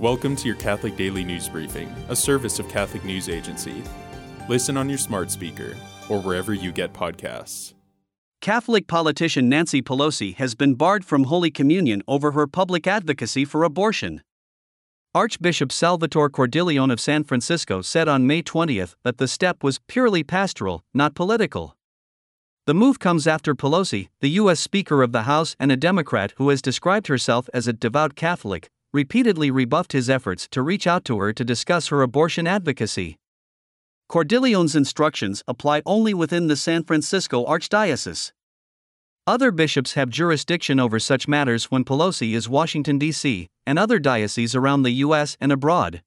Welcome to your Catholic Daily News Briefing, a service of Catholic News Agency. Listen on your smart speaker or wherever you get podcasts. Catholic politician Nancy Pelosi has been barred from Holy Communion over her public advocacy for abortion. Archbishop Salvatore Cordileone of San Francisco said on May 20 that the step was purely pastoral, not political. The move comes after Pelosi, the U.S. Speaker of the House and a Democrat who has described herself as a devout Catholic, repeatedly rebuffed his efforts to reach out to her to discuss her abortion advocacy. Cordileone's instructions apply only within the San Francisco Archdiocese. Other bishops have jurisdiction over such matters when Pelosi is Washington, D.C., and other dioceses around the U.S. and abroad.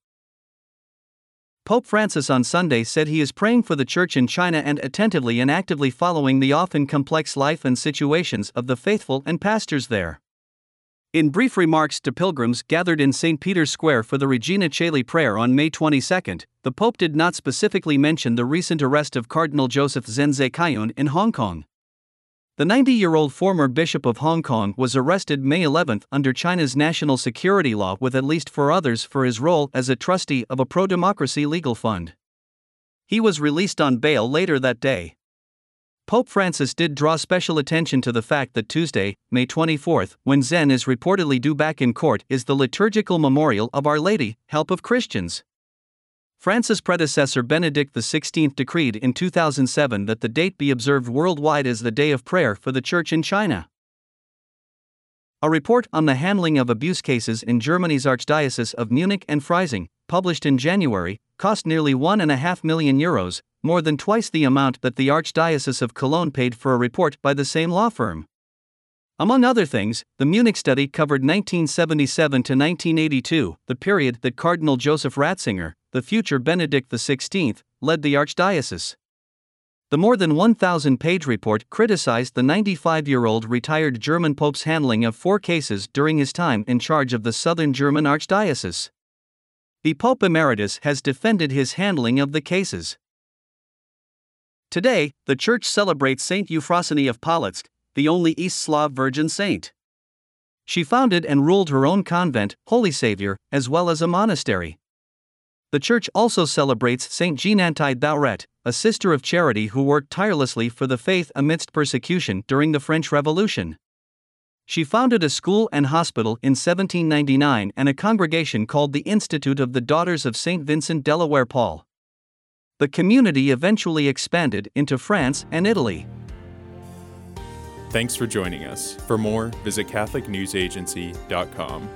Pope Francis on Sunday said he is praying for the Church in China and attentively and actively following the often complex life and situations of the faithful and pastors there. In brief remarks to pilgrims gathered in St. Peter's Square for the Regina Caeli prayer on May 22, the Pope did not specifically mention the recent arrest of Cardinal Joseph Zen Kaiun in Hong Kong. The 90 year old former Bishop of Hong Kong was arrested May 11 under China's national security law with at least four others for his role as a trustee of a pro democracy legal fund. He was released on bail later that day. Pope Francis did draw special attention to the fact that Tuesday, May 24, when Zen is reportedly due back in court, is the liturgical memorial of Our Lady, Help of Christians. Francis' predecessor Benedict XVI decreed in 2007 that the date be observed worldwide as the Day of Prayer for the Church in China. A report on the handling of abuse cases in Germany's Archdiocese of Munich and Freising, published in January, cost nearly 1.5 million euros, more than twice the amount that the Archdiocese of Cologne paid for a report by the same law firm. Among other things, the Munich study covered 1977 to 1982, the period that Cardinal Joseph Ratzinger, the future Benedict XVI, led the Archdiocese. The more than 1,000 page report criticized the 95 year old retired German Pope's handling of four cases during his time in charge of the southern German Archdiocese. The Pope Emeritus has defended his handling of the cases. Today, the Church celebrates Saint Euphrosyne of Polotsk, the only East Slav virgin saint. She founded and ruled her own convent, Holy Savior, as well as a monastery. The Church also celebrates Saint Jeanne-Antide Thouret, a sister of charity who worked tirelessly for the faith amidst persecution during the French Revolution. She founded a school and hospital in 1799 and a congregation called the Institute of the Daughters of St. Vincent de Paul. The community eventually expanded into France and Italy. Thanks for joining us. For more, visit CatholicNewsAgency.com.